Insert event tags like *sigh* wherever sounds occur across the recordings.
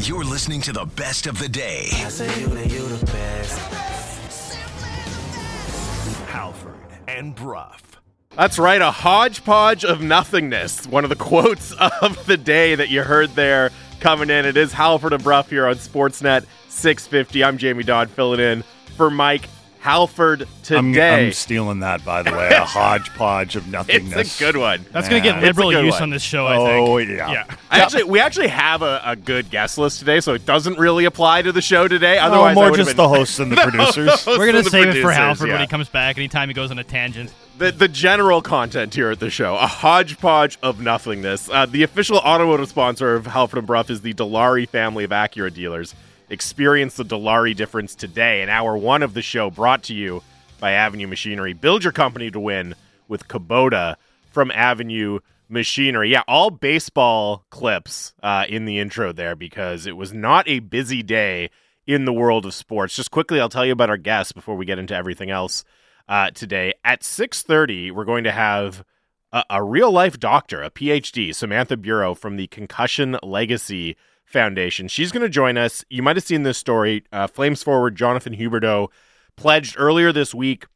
You're listening to the best of the day. I say you the you the best. Halford and Brough. That's right, a hodgepodge of nothingness. One of the quotes *laughs* of the day that you heard there coming in. It is Halford and Brough here on Sportsnet 650. I'm Jamie Dodd filling in for Mike Halford I'm, today. I'm stealing that, by the way. *laughs* A hodgepodge of nothingness. it's a good one. That's going to get liberal It's a good use one. on this show, I think. Oh, yeah. Yeah. I actually, we actually have a, a good guest list today, so it doesn't really apply to the show today. Otherwise, I more would've just been- the *laughs* hosts and the producers. hosts We're going to save it for Halford yeah. when he comes back anytime he goes on a tangent. the, the general content here at the show a hodgepodge of nothingness uh, the official automotive sponsor of halford and Brough is the Dilawri family of acura dealers experience the Dilawri difference today. In hour one of the show brought to you by avenue machinery. Build your company to win with kubota from avenue machinery. Yeah all baseball clips uh, in the intro there because it was not a busy day in the world of sports. Just quickly i'll tell you about our guests before we get into everything else uh, today. At 6.30 we're going to have a, a real life doctor a phd samantha bureau from the concussion legacy foundation she's going to join us you might have seen this story uh, flames forward jonathan huberdeau pledged earlier this week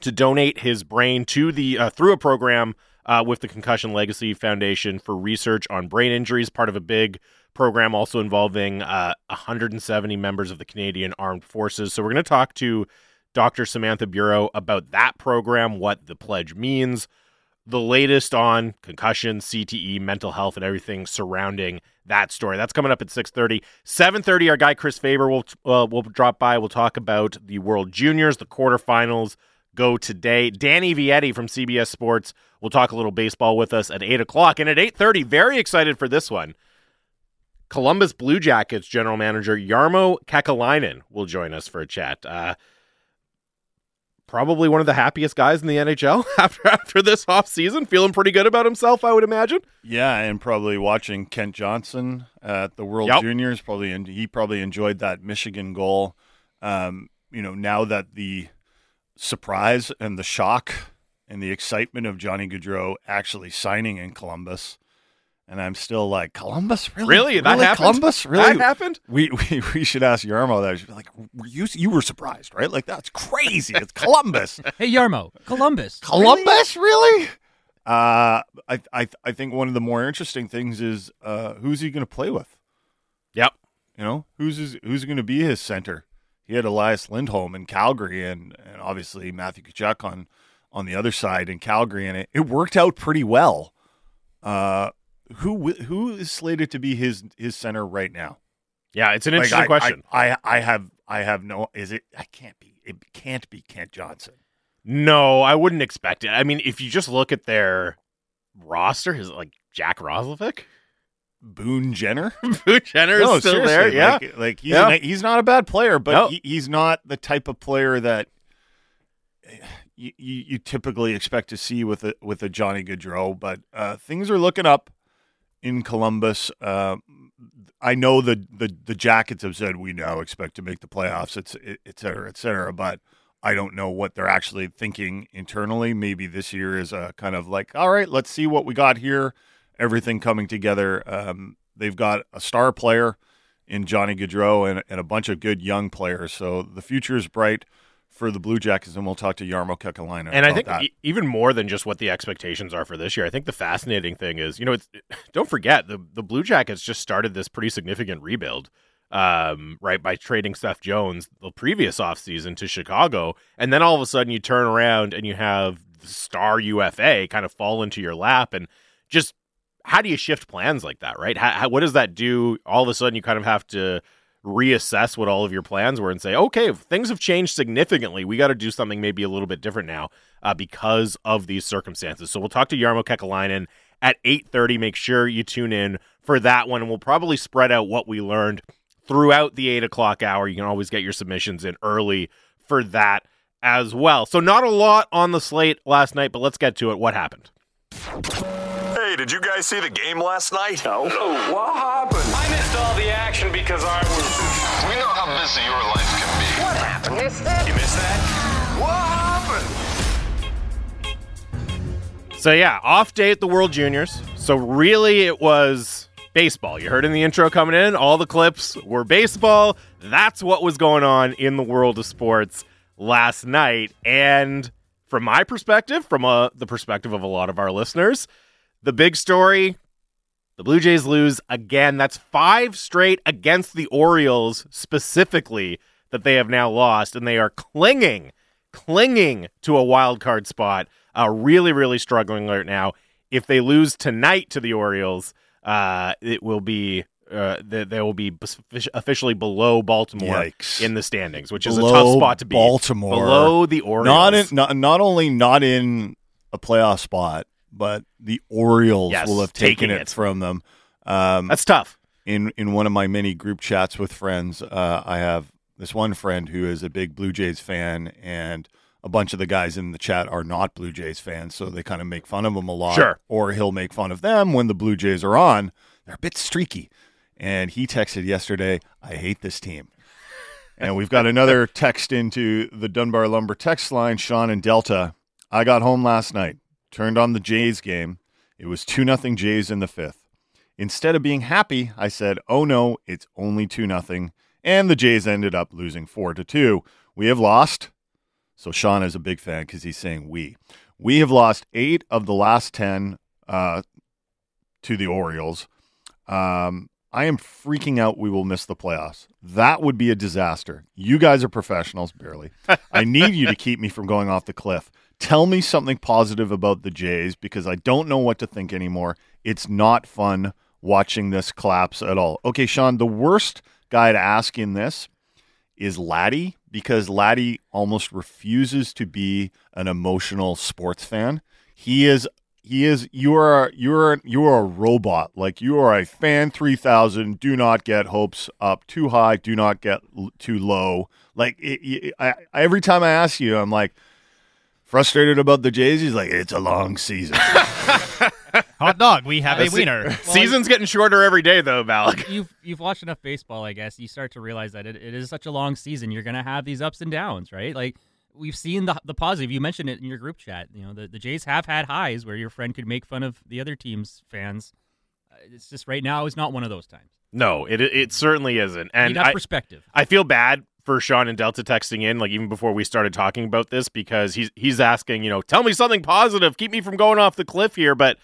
to donate his brain to the uh, through a program uh, with the concussion legacy foundation for research on brain injuries part of a big program also involving uh, 170 members of the canadian armed forces so we're going to talk to Dr. Samantha Bureau about that program, what the pledge means, the latest on concussion, CTE, mental health, and everything surrounding that story. That's coming up at 6.30. 7.30, our guy Chris Faber will, uh, will drop by. We'll talk about the World Juniors. The quarterfinals go today. Danny Vietti from CBS Sports will talk a little baseball with us at 8 o'clock. And at 8.30, very excited for this one. Columbus Blue Jackets general manager Jarmo Kekalainen will join us for a chat. Uh, probably one of the happiest guys in the NHL *laughs* after after this off season, feeling pretty good about himself, I would imagine. Yeah, and probably watching Kent Johnson at the World Yep. Juniors. Probably, en- he probably enjoyed that Michigan goal. Um, you know, now that the surprise and the shock and the excitement of Johnny Gaudreau actually signing in Columbus, and I'm still like, Columbus, really, Really, that happened. Columbus, really, That happened. We, *laughs* we we should ask Jarmo that. She'd be like, were you you were surprised, right? Like that's crazy. It's Columbus. *laughs* Hey Jarmo, Columbus. *laughs* Columbus, really? Uh, I I I think one of the more interesting things is uh, who's he going to play with? Yep. You know, who's his, who's going to be his center? He had Elias Lindholm in Calgary, and, and obviously Matthew Tkachuk on on the other side in Calgary, and it, it worked out pretty well. Uh, who who is slated to be his his center right now? Yeah, it's an Like, interesting I- question. I, I I have I have no. Is it? I can't be. It can't be Kent Johnson. no, I wouldn't expect it. I mean, if you just look at their roster, is it like Jack Roslovic? Boone Jenner. *laughs* Boone Jenner is no, still there. Yeah. like, like he's Yeah. he's not a bad player, but No. he, he's not the type of player that you, you, you typically expect to see with a with a Johnny Gaudreau. But uh, things are looking up in Columbus. Uh, I know the, the the Jackets have said we now expect to make the playoffs, et, et cetera, et cetera. But I don't know what they're actually thinking internally. Maybe this year is a kind of like, all right, let's see what we got here. Everything coming together. Um, they've got a star player in Johnny Gaudreau and, and a bunch of good young players. So the future is bright for the Blue Jackets, and we'll talk to Jarmo Kekalainen And I think e- even more than just what the expectations are for this year, I think the fascinating thing is, you know, it's *laughs* don't forget the the Blue Jackets just started this pretty significant rebuild, um, right by trading Seth Jones the previous offseason to Chicago, and then all of a sudden you turn around and you have the star UFA kind of fall into your lap, and just how do you shift plans like that, right? How, how, what does that do? All of a sudden you kind of have to reassess what all of your plans were and say, okay, things have changed significantly. We got to do something maybe a little bit different now uh, because of these circumstances. So we'll talk to Jarmo Kekalainen at 8.30. Make sure you tune in for that one. And we'll probably spread out what we learned throughout the 8 o'clock hour. You can always get your submissions in early for that as well. So not a lot on the slate last night, but let's get to it. What happened? Hey, did you guys see the game last night? No. what happened? I missed all the action because I was. We know how busy your life can be. What happened? Missed that? You missed that? What happened? So yeah, off day at the World Juniors. So really, it was baseball. You heard in the intro coming in, all the clips were baseball. That's what was going on in the world of sports last night. And from my perspective, from uh, the perspective of a lot of our listeners, the big story the Blue Jays lose again. That's five straight against the Orioles specifically that they have now lost, and they are clinging, clinging to a wild card spot. Uh, really, really struggling right now. If they lose tonight to the Orioles, uh, it will be uh, they, they will be officially below Baltimore Yikes. in the standings, which is a tough spot to be. Baltimore. below the Orioles. Not in, not, not only not in a playoff spot, but the Orioles Yes, will have taken it, it. from them. Um, That's tough. in in one of my many group chats with friends, uh, I have this one friend who is a big Blue Jays fan, and a bunch of the guys in the chat are not Blue Jays fans, so they kind of make fun of him a lot. Sure. Or he'll make fun of them when the Blue Jays are on. They're a bit streaky. And he texted yesterday, I hate this team. And we've got another *laughs* text into the Dunbar Lumber text line, Sean and Delta. I got home last night, turned on the Jays game. It was 2 nothing Jays in the fifth. Instead of being happy, I said, "Oh no, it's only 2 nothing." And the Jays ended up losing 4 to 2. We have lost. So Sean is a big fan cuz he's saying we. We have lost 8 of the last 10 uh, to the Orioles. Um, I am freaking out we will miss the playoffs. That would be a disaster. You guys are professionals, barely. I need you to keep me from going off the cliff. Tell me something positive about the Jays because I don't know what to think anymore. It's not fun watching this collapse at all. Okay, Sean, the worst guy to ask in this is Laddie because Laddie almost refuses to be an emotional sports fan. He is he is you are you are you are a robot. Like you are a fan 3000, do not get hopes up too high, do not get l- too low. Like it, it- I, every time I ask you, I'm like frustrated about the Jays. He's like, it's a long season. *laughs* Hot dog, we have a That's it. wiener. Season's getting shorter every day, though, Malik. *laughs* you've you've watched enough baseball, I guess. You start to realize that it, it is such a long season. You're gonna have these ups and downs, right? Like we've seen the the positive. You mentioned it in your group chat. You know, the, the Jays have had highs where your friend could make fun of the other team's fans. Uh, It's just right now is not one of those times. No, it it certainly isn't. And And Enough I, perspective. I feel bad for Sean and Delta texting in, like even before we started talking about this, because he's he's asking, you know, tell me something positive, keep me from going off the cliff here. But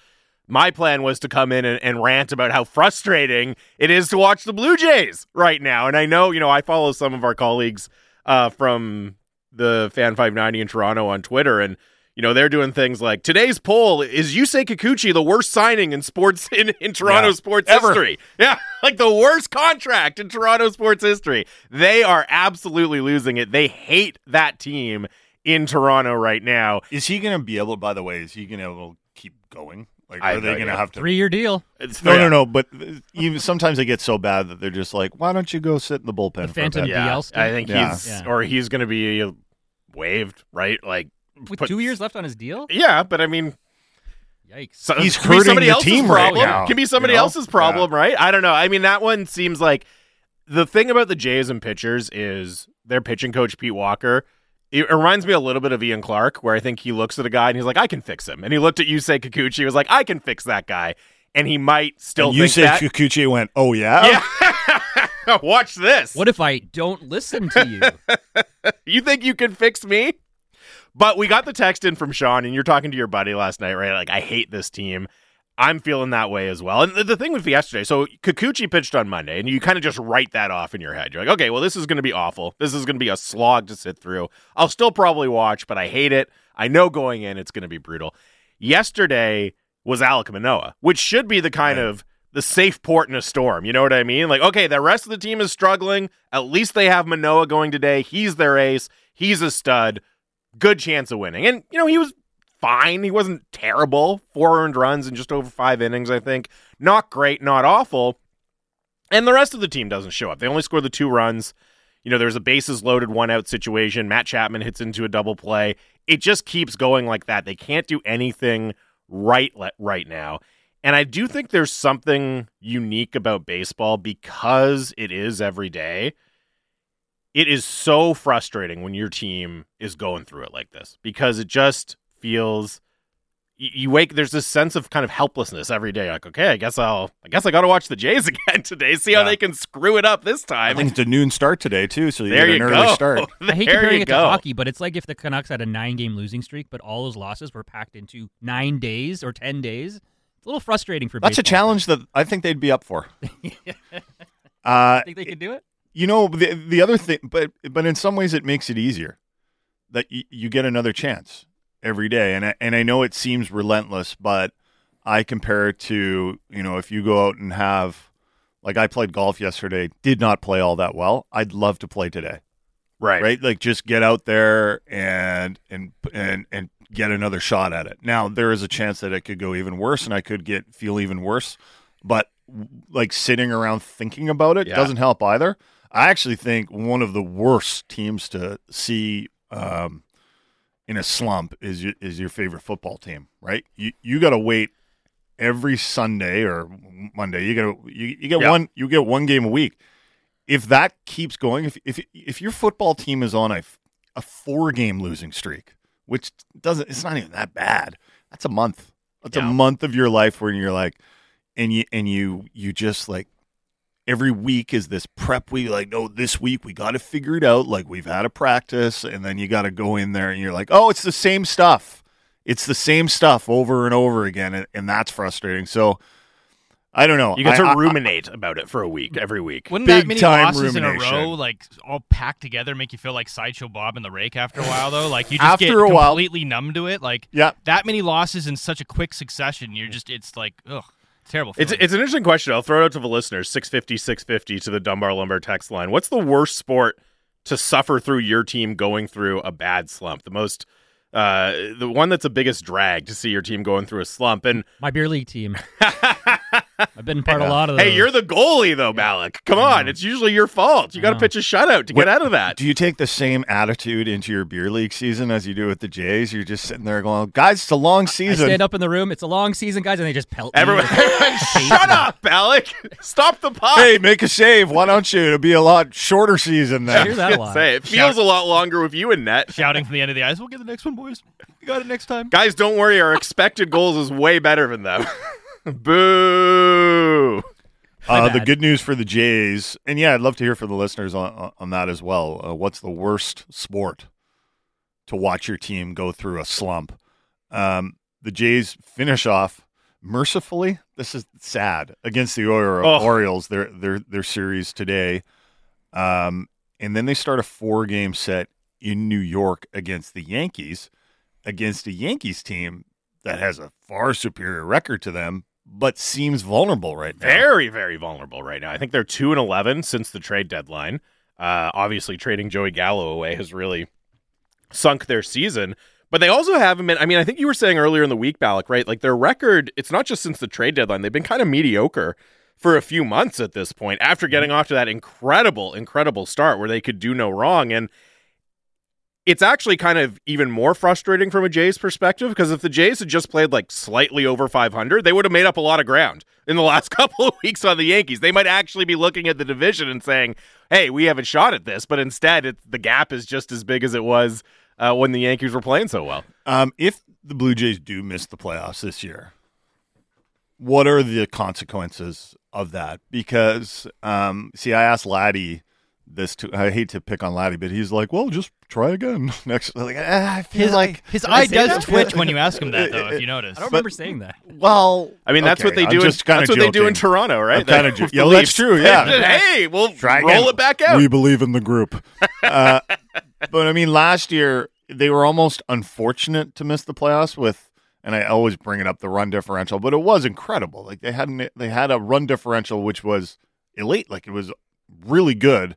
my plan was to come in and, and rant about how frustrating it is to watch the Blue Jays right now. And I know, you know, I follow some of our colleagues uh, from the Fan 590 in Toronto on Twitter, and you know they're doing things like today's poll is Yusei Kikuchi the worst signing in sports in, in Toronto Yeah. sports Ever. history. *laughs* Yeah, like the worst contract in Toronto sports history. They are absolutely losing it. They hate that team in Toronto right now. is he going to be able? By the way, is he going to be able to keep going? Like, are have they going to have to? Three year deal. It's No, no, no. But even sometimes they get so bad that they're just like, why don't you go sit in the bullpen? The for a Phantom bit? Yeah, I think Yeah. he's Yeah. or he's going to be waived, right? Like With put- two years left on his deal? Yeah, but I mean, Yikes. So, He's can hurting somebody the else's team right problem. now, Can be somebody you know? else's problem, right? I don't know. I mean, that one seems like the thing about the Jays and pitchers is their pitching coach Pete Walker. It reminds me a little bit of Ian Clark, where I think he looks at a guy and he's like, "I can fix him," and he looked at you Yusei Kikuchi, he was like, "I can fix that guy," and he might still And you think said that. Kikuchi went, oh yeah, yeah. *laughs* Watch this. What if I don't listen to you? *laughs* you think you can fix me? But we got the text in from Sean, and you're talking to your buddy last night, right? Like, I hate this team. I'm feeling that way as well. And the, the thing with yesterday, so Kikuchi pitched on Monday, and you kind of just write that off in your head. You're like, okay, well, this is going to be awful. This is going to be a slog to sit through. I'll still probably watch, but I hate it. I know going in, it's going to be brutal. Yesterday was Alek Manoah, which should be the kind of the safe port in a storm. You know what I mean? Like, okay, the rest of the team is struggling. At least they have Manoah going today. He's their ace. He's a stud. Good chance of winning. And, you know, he was fine. He wasn't terrible. Four earned runs in just over five innings, I think. Not great, not awful. And the rest of the team doesn't show up. They only score the two runs. You know, there's a bases loaded, one out situation. Matt Chapman hits into a double play. It just keeps going like that. They can't do anything right right now. And I do think there's something unique about baseball because it is every day. It is so frustrating when your team is going through it like this because it just feels you, you wake there's this sense of kind of helplessness every day. Like, okay, I guess I'll I guess I got to watch the Jays *laughs* again today. See how they can screw it up this I time. think it's a noon start today too, so you there get you an go. early start. *laughs* I hate there comparing it go. to hockey, but it's like if the Canucks had a nine-game losing streak, but all those losses were packed into nine days or ten days. It's a little frustrating for. That's a challenge that I think they'd be up for. *laughs* uh, Think they could do it? You know the the other thing, but but in some ways it makes it easier that y- you get another chance every day, and I, and I know it seems relentless, but I compare it to you know if you go out and have like I played golf yesterday, did not play all that well. I'd love to play today. right. right? Like just get out there and and and and get another shot at it. Now there is a chance that it could go even worse, and I could get feel even worse. But like sitting around thinking about it Yeah. doesn't help either. I actually think one of the worst teams to see um, in a slump is your, is your favorite football team, right? You you got to wait every Sunday or Monday. You got to you, you get Yeah. one you get one game a week if that keeps going, if if if your football team is on a a four game losing streak, which doesn't, it's not even that bad. That's a month. That's a month of your life where you're like, and you and you you just like every week is this prep week. Like, no, this week we got to figure it out. Like we've had a practice, and then you got to go in there, and you're like, oh, it's the same stuff. It's the same stuff over and over again, and, and that's frustrating. So. I don't know. You get to I- I- ruminate about it for a week, every week. Wouldn't Big that many time losses in a row, like all packed together, make you feel like Sideshow Bob and the Rake after a while? Though, like you just After get a while- completely numb to it. Like Yeah. that many losses in such a quick succession, you're just it's like ugh, terrible. It's it's an interesting question. I'll throw it out to the listeners. 650 650 to the Dunbar Lumber text line. What's the worst sport to suffer through your team going through a bad slump? The most uh the one that's the biggest drag to see your team going through a slump and My beer league team. *laughs* I've been part of a lot of those. Hey, you're the goalie though, Malik. Come on, it's usually your fault. You got to pitch a shutout to What- get out of that. Do you take the same attitude into your beer league season as you do with the Jays? You're just sitting there going, guys, it's a long I season. stand up in the room. It's a long season, guys, and they just pelt me. Everyone, *laughs* shut up, Malik. Stop the puck. Hey, make a save. Why don't you? It'll be a lot shorter season I hear then. that a lot. Say it feels a lot longer with you in net. shouting from the end of the ice. We'll get the next one, boys. We got it next time. Guys, don't worry. Our expected goals is way better than them. *laughs* Boo. Uh, the good news for the Jays, and yeah, I'd love to hear from the listeners on, on- on that as well. Uh, what's the worst sport to watch your team go through a slump? Um, the Jays finish off mercifully. This is sad against the Or- Oh. Orioles. Their their their series today, um, and then they start a four game set in New York against the Yankees, against a Yankees team that has a far superior record to them, but seems vulnerable right now. Very, very vulnerable right now. I think they're 2 and 11 since the trade deadline. Uh, obviously, trading Joey Gallo away has really sunk their season. But they also haven't been. I mean, I think you were saying earlier in the week, Ballack, right? Like their record, it's not just since the trade deadline. They've been kind of mediocre for a few months at this point after getting off to that incredible, incredible start where they could do no wrong. And it's actually kind of even more frustrating from a Jays perspective because if the Jays had just played like slightly over 500, they would have made up a lot of ground in the *laughs* last couple of weeks on the Yankees. They might actually be looking at the division and saying, "Hey, we have a shot at this," but instead, it's, the gap is just as big as it was uh, when the Yankees were playing so well. Um, if the Blue Jays do miss the playoffs this year, what are the consequences of that? Because, um, see, I asked Laddie this too. I hate to pick on Laddie, but he's like, "Well, just try again *laughs* next." Like, ah, I feel His like, his eye does that? twitch when you ask him that, though. If *laughs* you notice, I don't But- remember saying that. well, I mean, that's okay, what they I'm do. In, just kinda what they do in. Toronto, right? Kinda They- jo- with yeah, the that's true, yeah. *laughs* hey, we'll Try roll again. it back out. We believe in the group. Uh, but I mean, last year they were almost unfortunate to miss the playoffs with, and I always bring it up the run differential, but it was incredible. Like they had an, they had a run differential which was elite. Like it was really good.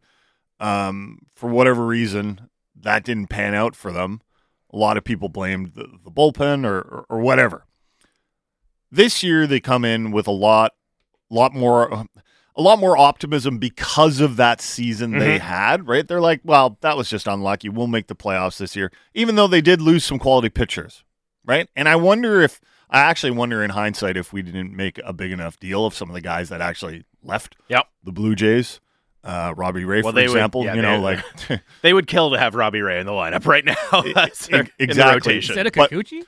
Um, for whatever reason, that didn't pan out for them. A lot of people blamed the, the bullpen or, or or whatever. This year they come in with a lot, lot more a lot more optimism because of that season they had, right? They're like, well, that was just unlucky. We'll make the playoffs this year, even though they did lose some quality pitchers, right? And I wonder if, I actually wonder in hindsight if we didn't make a big enough deal of some of the guys that actually left Yep. the Blue Jays. Uh, Robbie Ray, Well, for they would- example, yeah, you know, they- like *laughs* They would kill to have Robbie Ray in the lineup right now. *laughs* *laughs* That's their- in the exactly. rotation. Instead of But- Kikuchi?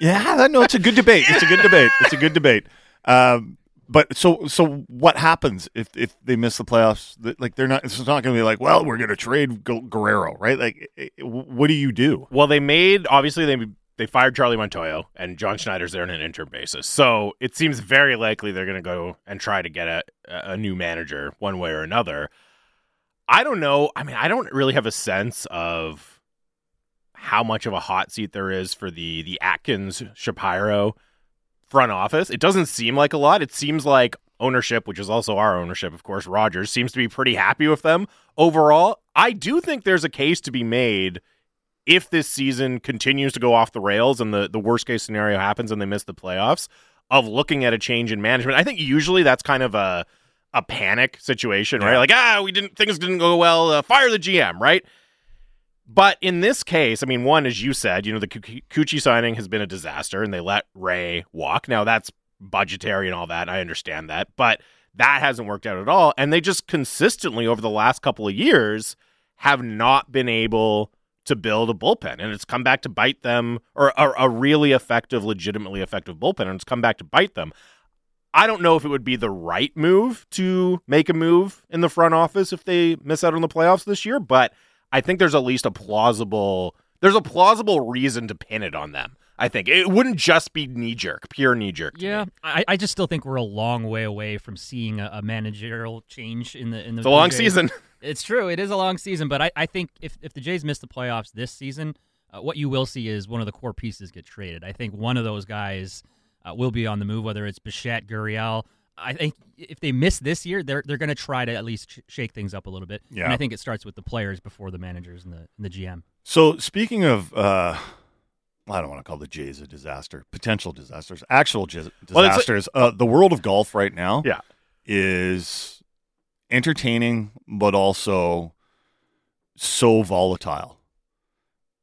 Yeah, that, no, it's a good debate. It's a good debate. It's a good debate. Um, but so so what happens if if they miss the playoffs? Like they're not. It's not going to be like, well, we're going to trade Guerrero, right? Like, what do you do? Well, they made obviously they they fired Charlie Montoyo and John Schneider's there on an interim basis. So it seems very likely they're going to go and try to get a a new manager one way or another. I don't know. I mean, I don't really have a sense of how much of a hot seat there is for the the Atkins Shapiro front office. It doesn't seem like a lot. It seems like ownership, which is also our ownership, of course, Rogers, seems to be pretty happy with them overall. I do think there's a case to be made if this season continues to go off the rails and the, the worst case scenario happens and they miss the playoffs of looking at a change in management. I think usually that's kind of a a panic situation, right? Yeah. Like, ah, we didn't things didn't go well, uh, fire the GM, right? But in this case, I mean, one, as you said, you know, the Kikuchi signing has been a disaster and they let Ray walk. Now, that's budgetary and all that. I understand that. But that hasn't worked out at all. And they just consistently, over the last couple of years, have not been able to build a bullpen. And it's come back to bite them, or a, a really effective, legitimately effective bullpen. And it's come back to bite them. I don't know if it would be the right move to make a move in the front office if they miss out on the playoffs this year, but I think there's at least a plausible there's a plausible reason to pin it on them. I think it wouldn't just be knee jerk, pure knee jerk. Yeah, I, I just still think we're a long way away from seeing a, a managerial change in the in the. It's a long Jays. season. *laughs* It's true. It is a long season, but I, I think if if the Jays miss the playoffs this season, uh, what you will see is one of the core pieces get traded. I think one of those guys uh, will be on the move, whether it's Bichette, Gurriel. I think if they miss this year, they're they're going to try to at least sh- shake things up a little bit. Yeah. And I think it starts with the players before the managers and the and the GM. So speaking of, uh, I don't want to call the Jays a disaster, potential disasters, actual j- Well, like- disasters. uh, the world of golf right now, Yeah. is entertaining, but also so volatile.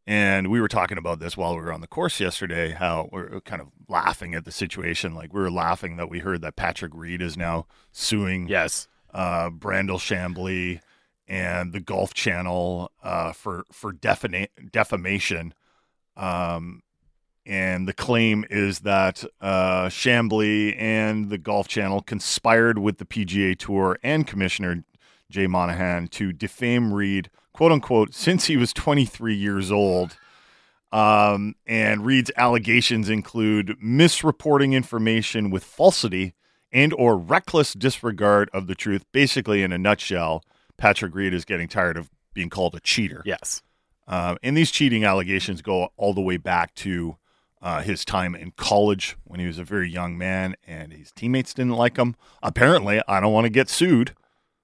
And we were talking about this while we were on the course yesterday, how we are kind of laughing at the situation. Like we were laughing that we heard that Patrick Reed is now suing Yes. uh, Brandel Chamblee and the Golf Channel uh, for for defina- defamation. Um, and the claim is that uh, and the Golf Channel conspired with the PGA Tour and Commissioner Jay Monahan to defame Reed, quote unquote, *laughs* since he was 23 years old. Um, and Reed's allegations include misreporting information with falsity and or reckless disregard of the truth. Basically, in a nutshell, Patrick Reed is getting tired of being called a cheater. Yes. Um, and these cheating allegations go all the way back to uh, his time in college when he was a very young man and his teammates didn't like him. Apparently, I don't want to get sued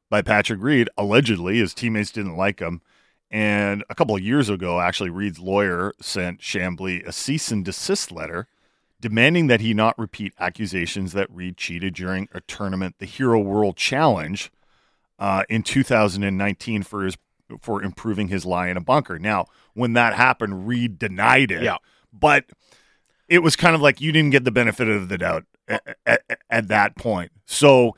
by Patrick Reed. Allegedly, his teammates didn't like him. And a couple of years ago, actually, Reed's lawyer sent Chamblee a cease and desist letter demanding that he not repeat accusations that Reed cheated during a tournament, the Hero World Challenge, uh, in 2019 for his for improving his lie in a bunker. Now, when that happened, Reed denied it. Yeah. But it was kind of like you didn't get the benefit of the doubt at, at, at that point. So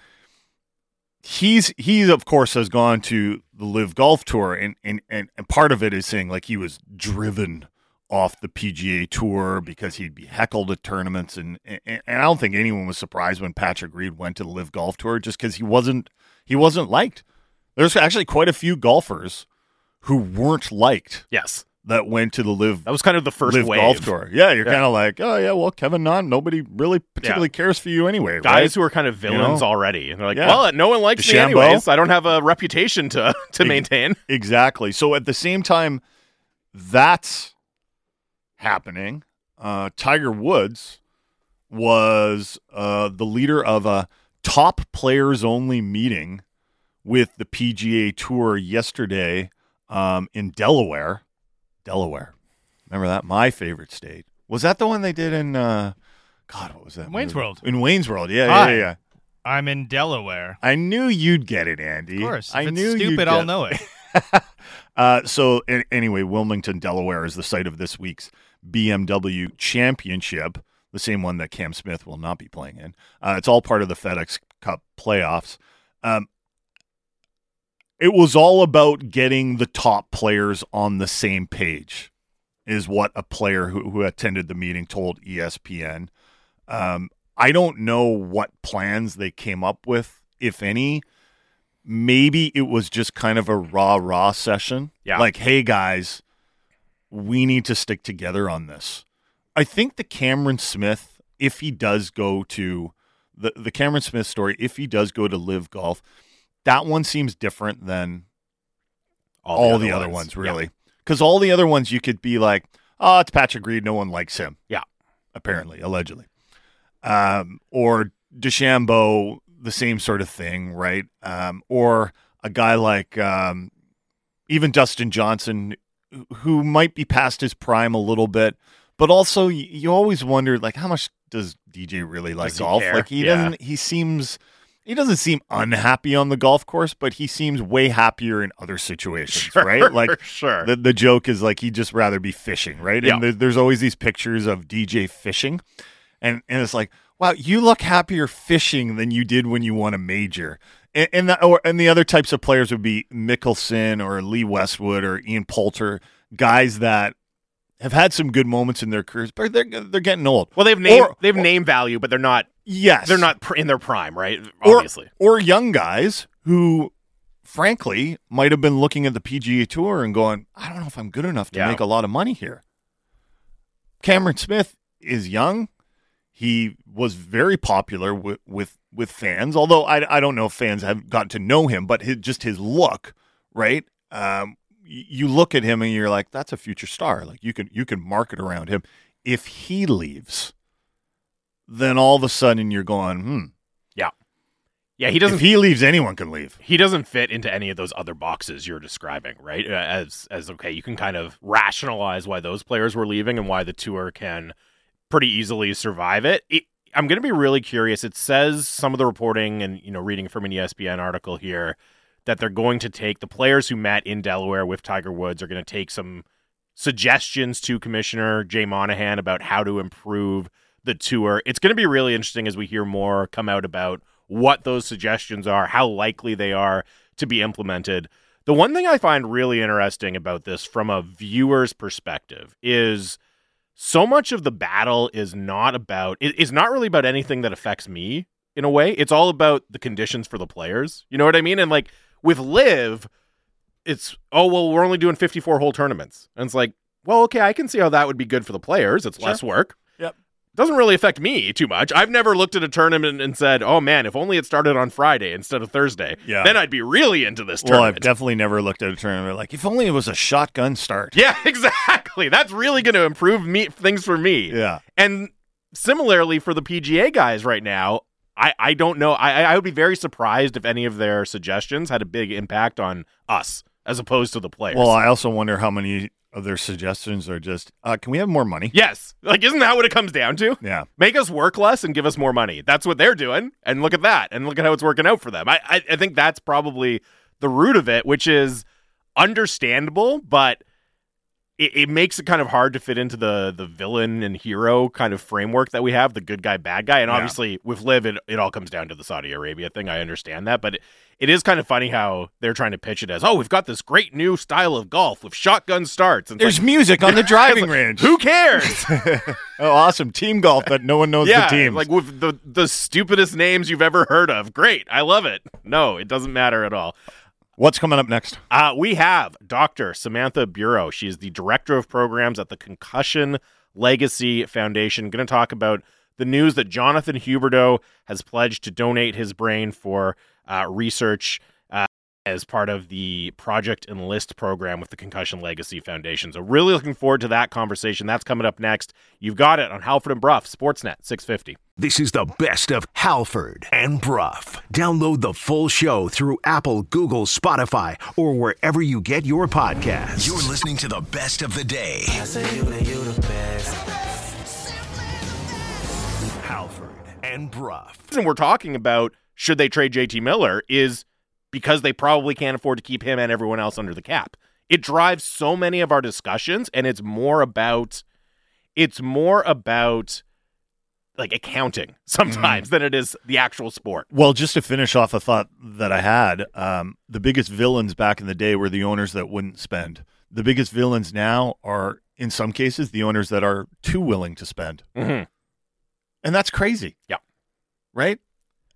he's he of course has gone to the LIV golf tour and, and and and part of it is saying like he was driven off the PGA tour because he'd be heckled at tournaments and and, and I don't think anyone was surprised when Patrick Reed went to the LIV golf tour just because he wasn't he wasn't liked. There's actually quite a few golfers who weren't liked Yes. that went to the LIV That was kind of the first LIV wave. golf tour. Yeah, you're Yeah. kind of like, oh yeah, well Kevin Na, nobody really particularly cares for you anyway. Guys right? who are kind of villains know? already. And they're like, Yeah. well, no one likes me DeChambeau. anyways. I don't have a reputation to, *laughs* to maintain. Exactly. So at the same time, that's happening. Uh, Tiger Woods was uh, the leader of a top players only meeting with the PGA Tour yesterday um, in Delaware. Delaware. Remember that? My favorite state. Was that the one they did in, uh, God, what was that? Wayne's movie? World. In Wayne's World. Yeah, Hi. yeah, yeah. I'm in Delaware. I knew you'd get it, Andy. Of course. If I knew you'd stupid, I'll get- know it. *laughs* Uh, so a- anyway, Wilmington, Delaware is the site of this week's BMW Championship, the same one that Cam Smith will not be playing in. Uh, it's all part of the FedEx Cup playoffs. Um, it was all about getting the top players on the same page. is what a player who, who attended the meeting told ESPN. Um, I don't know what plans they came up with, if any. Maybe it was just kind of a raw, raw session. Yeah. Like, hey, guys, we need to stick together on this. I think the Cameron Smith, if he does go to the, the Cameron Smith story, if he does go to LIV golf, that one seems different than all, the, other, ones, Yeah. really. Because all the other ones, you could be like, oh, it's Patrick Reed. No one likes him. Yeah. Apparently, allegedly. Um, or DeChambeau, the same sort of thing, right? Um, or a guy like um, even Dustin Johnson, who- who might be past his prime a little bit, but also you always wonder, like, how much does DJ really like Does golf? Like, he Yeah. doesn't. He seems. He doesn't seem unhappy on the golf course, but he seems way happier in other situations, *laughs* right? Like sure. the the joke is like he'd just rather be fishing, right? Yeah. And there, there's always these pictures of DJ fishing, and and it's like, wow, you look happier fishing than you did when you won a major. And and the, or, and the other types of players would be Mickelson or Lee Westwood or Ian Poulter, guys that have had some good moments in their careers, but they're they're getting old. well, they've name Or- they've name value, but they're not Yes, they're not pr- in their prime, right? Obviously. or young guys who frankly might have been looking at the PGA Tour and going, I don't know if I'm good enough to Yeah. make a lot of money here. Cameron Smith is young. He was very popular with with, with fans, although I, I don't know if fans have gotten to know him, but his, just his look, right? Um, you look at him and you're like, that's a future star. Like you can you can market around him. If he leaves, then all of a sudden you're going, hmm. Yeah, Yeah, he doesn't If he leaves, anyone can leave. he doesn't fit into any of those other boxes you're describing, right? Uh, As as okay, you can kind of rationalize why those players were leaving and why the tour can pretty easily survive it. it I'm going to be really curious. It says some of the reporting and you know reading from an ESPN article here that they're going to take the players who met in Delaware with Tiger Woods are going to take some suggestions to Commissioner Jay Monahan about how to improve the tour. It's going to be really interesting as we hear more come out about what those suggestions are, how likely they are to be implemented. The one thing I find really interesting about this from a viewer's perspective is so much of the battle is not about it- it's not really about anything that affects me in a way. It's all about the conditions for the players. You know what I mean? And like with LIV, it's oh well, we're only doing 54 hole tournaments. And it's like, well, okay, I can see how that would be good for the players. It's less work. Doesn't really affect me too much. I've never looked at a tournament and said, "Oh man, if only it started on Friday instead of Thursday." Yeah. Then I'd be really into this tournament. Well, I've definitely never looked at a tournament like if only it was a shotgun start. yeah, *laughs* exactly. That's really going to improve me things for me. Yeah. And similarly for the PGA guys right now, I, I don't know. I, I would be very surprised if any of their suggestions had a big impact on us as opposed to the players. Well, I also wonder how many of their suggestions are just, uh, can we have more money? yes. Like, isn't that what it comes down to? Yeah. Make us work less and give us more money. That's what they're doing. And look at that. And look at how it's working out for them. I, I, I think that's probably the root of it, which is understandable, but it, it makes it kind of hard to fit into the the villain and hero kind of framework that we have, the good guy, bad guy. And Yeah. obviously with LIV, it, it all comes down to the Saudi Arabia thing. I understand that, but it, it is kind of funny how they're trying to pitch it as, oh, we've got this great new style of golf with shotgun starts. And There's like, music on the *laughs* driving like, range. Who cares? *laughs* Oh, awesome. Team golf that no one knows yeah, the team. like with the the stupidest names you've ever heard of. Great, I love it. No, it doesn't matter at all. What's coming up next? Uh, we have Dr. Samantha Bureau. She is the director of programs at the Concussion Legacy Foundation. Going to talk about the news that Jonathan Huberdeau has pledged to donate his brain for uh, research as part of the Project Enlist program with the Concussion Legacy Foundation. So, really looking forward to that conversation. That's coming up next. You've got it on Halford and Brough, Sportsnet 650. This is the best of Halford and Brough. Download the full show through Apple, Google, Spotify, or wherever you get your podcasts. You're listening to the best of the day. I say you the, you the best. Halford and Bruff. reason we're talking about should they trade JT Miller is because they probably can't afford to keep him and everyone else under the cap. It drives so many of our discussions and it's more about it's more about like accounting *laughs* sometimes than it is the actual sport. Well, just to finish off a thought that I had, um, the biggest villains back in the day were the owners that wouldn't spend. The biggest villains now are in some cases, the owners that are too willing to spend. Mhm. And that's crazy. Yeah. Right?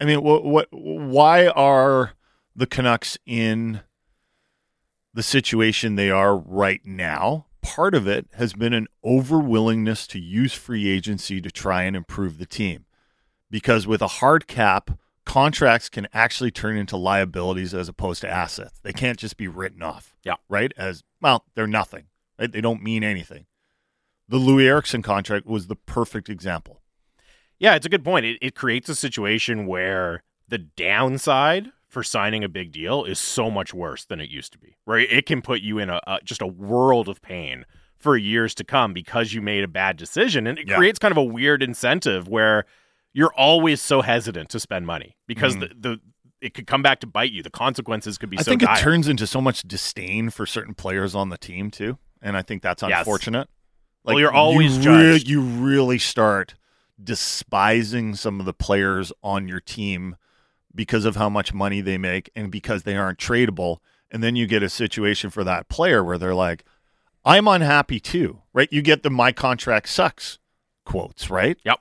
I mean, what, what, why are the Canucks in the situation they are right now? Part of it has been an overwillingness to use free agency to try and improve the team. Because with a hard cap, contracts can actually turn into liabilities as opposed to assets. They can't just be written off. Yeah. Right? As well, they're nothing. Right? They don't mean anything. The Loui Eriksson contract was the perfect example. Yeah, it's a good point. It, it creates a situation where the downside for signing a big deal is so much worse than it used to be. Right? It can put you in a, a just a world of pain for years to come because you made a bad decision, and it Yeah. creates kind of a weird incentive where you're always so hesitant to spend money because Mhm. the, the it could come back to bite you. The consequences could be I so think dire. it turns into so much disdain for certain players on the team too, and I think that's Yes. unfortunate. Well, you're always you judged. you really start despising some of the players on your team because of how much money they make and because they aren't tradable, and then you get a situation for that player where they're like, "I'm unhappy too," right? You get the "my contract sucks" quotes, right? Yep.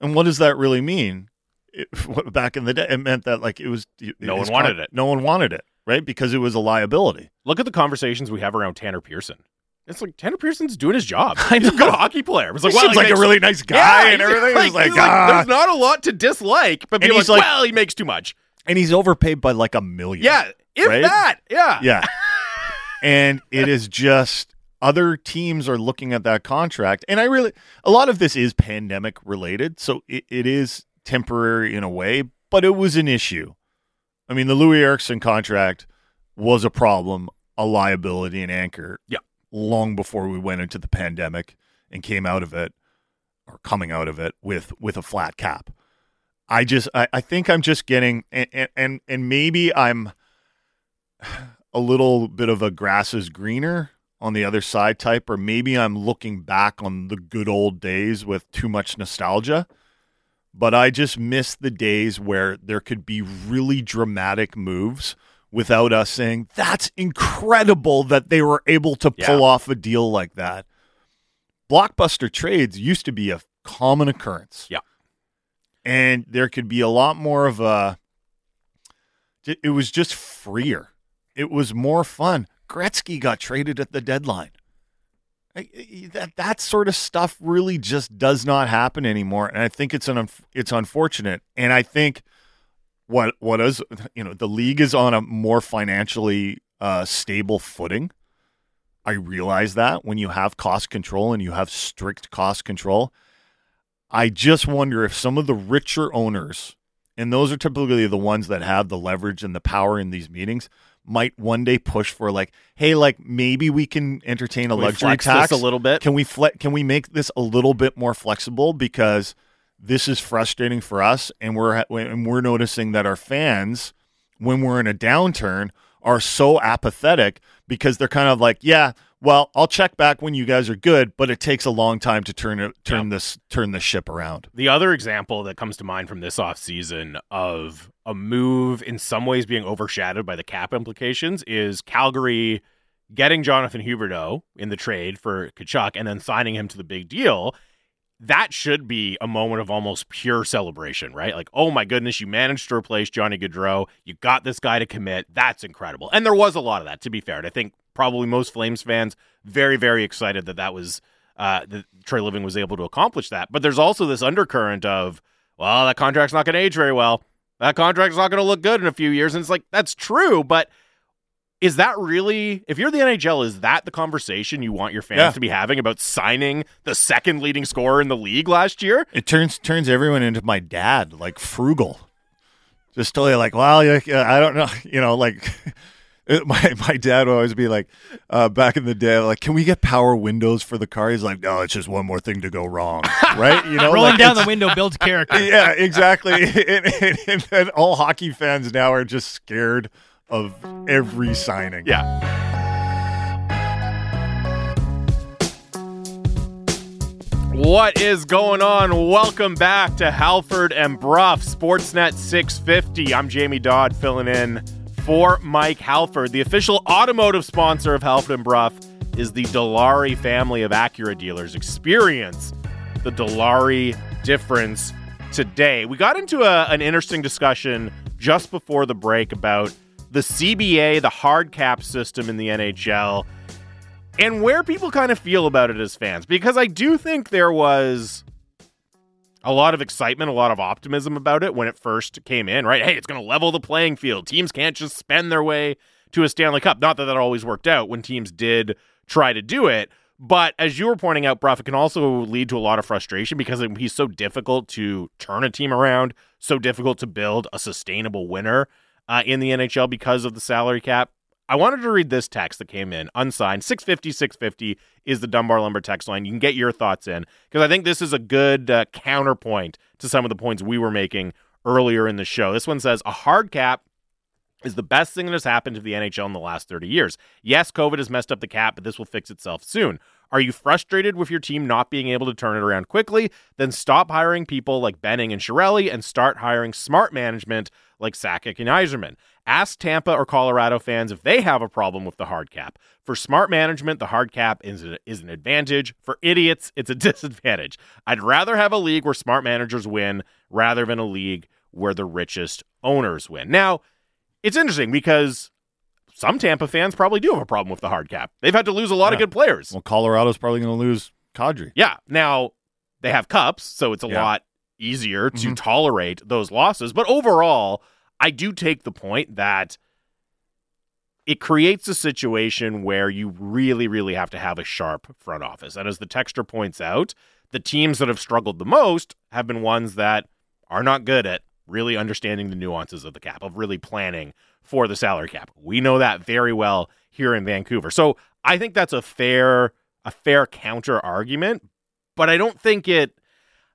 And what does that really mean? It, *laughs* back in the day, it meant that like it was No one wanted it. No one wanted it, right? Because it was a liability. Look at the conversations we have around Tanner Pearson. It's like Tanner Pearson's doing his job. *laughs* I He's a good hockey player. It's like, He he like a really nice guy Yeah, and everything. Like, like, he's like, ah. there's not a lot to dislike, but people he's like, like- well, he makes too much. and he's overpaid by like a million. Yeah, if Right? that. Yeah. yeah. *laughs* and it is just other teams are looking at that contract, and I really a lot of this is pandemic related, so it, it is temporary in a way, but it was an issue. I mean, the Loui Eriksson contract was a problem, a liability, an anchor. Yeah. Long before we went into the pandemic and came out of it, or coming out of it with with a flat cap. I just I, I think I'm just getting and, and and maybe I'm a little bit of a grass is greener on the other side type, or maybe I'm looking back on the good old days with too much nostalgia. But I just miss the days where there could be really dramatic moves without us saying, that's incredible that they were able to pull Yeah. off a deal like that. Blockbuster trades used to be a common occurrence. Yeah. And there could be a lot more of a, it was just freer. It was more fun. Gretzky got traded at the deadline. That that sort of stuff really just does not happen anymore, and I think it's an it's unfortunate. And I think what what is you know the league is on a more financially uh, stable footing. I realize that when you have cost control and you have strict cost control, I just wonder if some of the richer owners, and those are typically the ones that have the leverage and the power in these meetings, might one day push for like, hey, like maybe we can entertain a Can luxury tax a little bit? Can we fle- Can we make this a little bit more flexible because this is frustrating for us, and we're and we're noticing that our fans, when we're in a downturn, are so apathetic because they're kind of like, yeah, well, I'll check back when you guys are good, but it takes a long time to turn it turn this turn this ship around. The other example that comes to mind from this offseason of a move in some ways being overshadowed by the cap implications is Calgary getting Jonathan Huberdeau in the trade for Tkachuk and then signing him to the big deal. That should be a moment of almost pure celebration, right? Like, oh my goodness, you managed to replace Johnny Gaudreau. You got this guy to commit. That's incredible. And there was a lot of that, to be fair. And I think probably most Flames fans very, very excited that that was uh, that Treliving was able to accomplish that. But there's also this undercurrent of, well, that contract's not going to age very well. That contract's not going to look good in a few years. And it's like, that's true. But is that really, if you're the NHL, is that the conversation you want your fans Yeah. to be having about signing the second leading scorer in the league last year? It turns turns everyone into my dad, like frugal. Just totally like, well, yeah, yeah, I don't know, *laughs* you know, like *laughs* it- my my dad would always be like, uh, back in the day, like, can we get power windows for the car? He's like, no, it's just one more thing to go wrong, *laughs* right? You know, Rolling like, down the window builds character. yeah, exactly. and, and, and then all hockey fans now are just scared of every signing. Yeah. What is going on? Welcome back to Halford and Brough Sportsnet 650. I'm Jamie Dodd filling in for Mike Halford, the official automotive sponsor of Halford and Brough. is the Dilawri family of Acura dealers. Experience the Dilawri difference today. We got into a, an interesting discussion just before the break about the CBA, the hard cap system in the NHL, and where people kind of feel about it as fans. Because I do think there was a lot of excitement, a lot of optimism about it when it first came in, right? Hey, it's going to level the playing field. Teams can't just spend their way to a Stanley Cup. Not that that always worked out when teams did try to do it. But as you were pointing out, Brough, it can also lead to a lot of frustration because he's so difficult to turn a team around, so difficult to build a sustainable winner uh, in the NHL because of the salary cap. I wanted to read this text that came in unsigned. 650 650 is the Dunbar Lumber text line. You can get your thoughts in because I think this is a good uh, counterpoint to some of the points we were making earlier in the show. This one says a hard cap is the best thing that has happened to the NHL in the last 30 years. Yes, COVID has messed up the cap, but this will fix itself soon. Are you frustrated with your team not being able to turn it around quickly? Then stop hiring people like Benning and Chiarelli and start hiring smart management like Sakic and Yzerman. Ask Tampa or Colorado fans if they have a problem with the hard cap. For smart management, the hard cap is, a, is an advantage. For idiots, it's a *laughs* disadvantage. I'd rather have a league where smart managers win rather than a league where the richest owners win. Now, it's interesting because some Tampa fans probably do have a problem with the hard cap. They've had to lose a lot Yeah. of good players. Well, Colorado's probably going to lose Kadri. Yeah. Now they have cups, so it's a Yeah. lot easier to Mhm. tolerate those losses. But overall, I do take the point that it creates a situation where you really, really have to have a sharp front office. And as the texture points out, the teams that have struggled the most have been ones that are not good at really understanding the nuances of the cap, of really planning for the salary cap. We know that very well here in Vancouver. So I think that's a fair a fair counter argument, but I don't think it